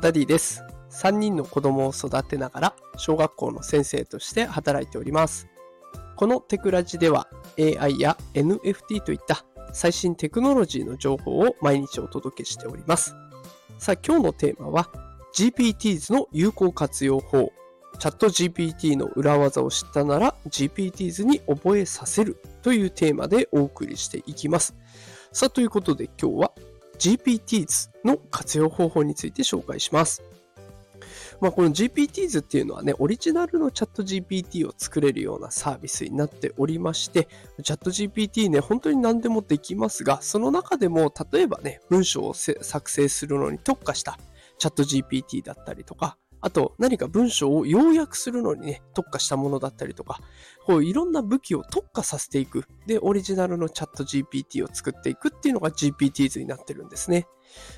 ダディです。3人の子供を育てながら小学校の先生として働いております。このテクラジでは AI や NFT といった最新テクノロジーの情報を毎日お届けしております。さあ今日のテーマは GPTs の有効活用法。 ChatGPT の裏技を知ったなら GPTs に覚えさせるというテーマでお送りしていきます。さあということで今日は GPTs の活用方法について紹介します。まあ、この GPTs っていうのはね、オリジナルのチャット GPT を作れるようなサービスになっておりまして、チャット GPT ね、本当に何でもできますが、その中でも例えばね、文章を作成するのに特化したチャット GPT だったりとか、あと何か文章を要約するのにね、特化したものだったりとか、こういろんな武器を特化させていく。で、オリジナルのチャット GPT を作っていくっていうのが GPT 図になってるんですね。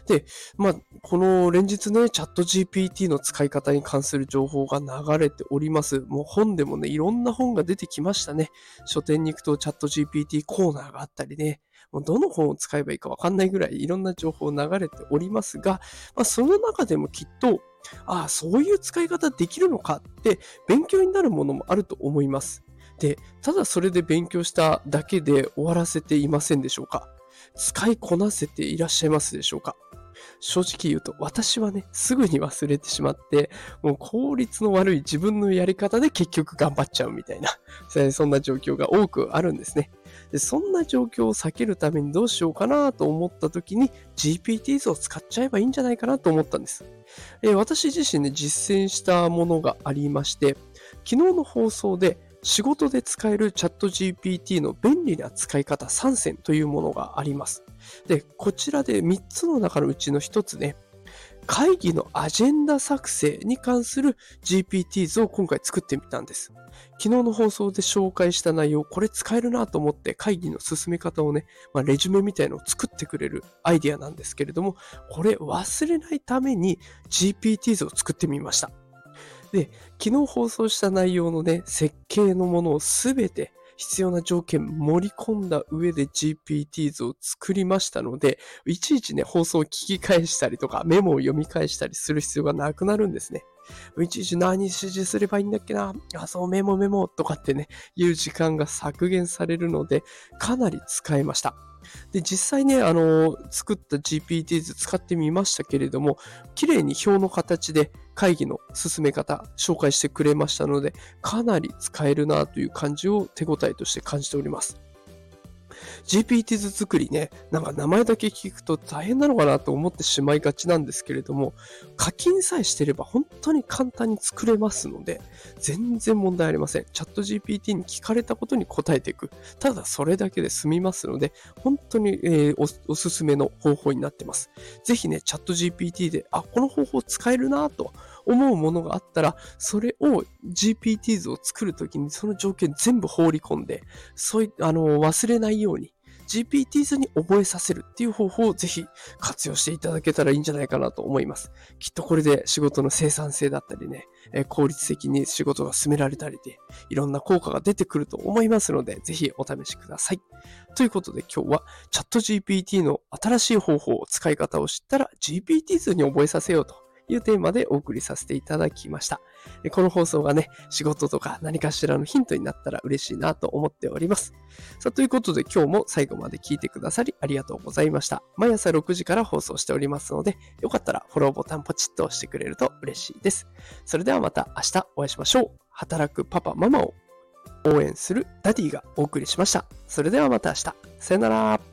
で、まあ、この連日ね、チャット GPT の使い方に関する情報が流れております。もう本でもね、いろんな本が出てきましたね。書店に行くとチャット GPT コーナーがあったりね、もうどの本を使えばいいかわかんないぐらいいろんな情報流れておりますが、まあ、その中でもきっとああ、そういう使い方できるのかって勉強になるものもあると思います。で、ただそれで勉強しただけで終わらせていませんでしょうか使いこなせていらっしゃいますでしょうか？正直言うと私はね、すぐに忘れてしまって、もう効率の悪い自分のやり方で結局頑張っちゃうみたいな、そんな状況が多くあるんですね。でそんな状況を避けるためにどうしようかなと思った時に GPTs を使っちゃえばいいんじゃないかなと思ったんです。え私自身ね、実践したものがありまして、昨日の放送で仕事で使えるチャット GPT の便利な使い方3選というものがあります。で、こちらで3つの中のうちの1つね、会議のアジェンダ作成に関する GPTs を今回作ってみたんです。昨日の放送で紹介した内容、これ使えるなと思って会議の進め方をね、まあ、レジュメみたいのを作ってくれるアイディアなんですけれども、これ忘れないために GPTs を作ってみました。で、昨日放送した内容のね、設計のものをすべて必要な条件盛り込んだ上で GPT 図を作りましたので、いちいちね、放送を聞き返したりとか、メモを読み返したりする必要がなくなるんですね。いちいち何指示すればいいんだっけなあ、そう、メモメモとかってね、いう時間が削減されるので、かなり使えました。で、実際ね、あの、作った GPTs 使ってみましたけれども、綺麗に表の形で会議の進め方紹介してくれましたので、かなり使えるなという感じを手応えとして感じております。GPT 図作りね、なんか名前だけ聞くと大変なのかなと思ってしまいがちなんですけれども、課金さえしてれば本当に簡単に作れますので、全然問題ありません。チャット GPT に聞かれたことに答えていく。ただそれだけで済みますので、本当に、えー、おおすすめの方法になってます。ぜひね、チャット GPT で、あ、この方法使えるなと思うものがあったら、それを GPTs を作るときにその条件全部放り込んで、そういあの、忘れないように GPTs に覚えさせるっていう方法をぜひ活用していただけたらいいんじゃないかなと思います。きっとこれで仕事の生産性だったりね、効率的に仕事が進められたりで、いろんな効果が出てくると思いますので、ぜひお試しください。ということで今日はチャット GPT の新しい方法、使い方を知ったら GPTs に覚えさせようというテーマでお送りさせていただきました。この放送がね、仕事とか何かしらのヒントになったら嬉しいなと思っております。さあ、ということで今日も最後まで聞いてくださりありがとうございました。毎朝6時から放送しておりますので、よかったらフォローボタンポチッと押してくれると嬉しいです。それではまた明日お会いしましょう。働くパパママを応援するダディがお送りしました。それではまた明日。さよなら。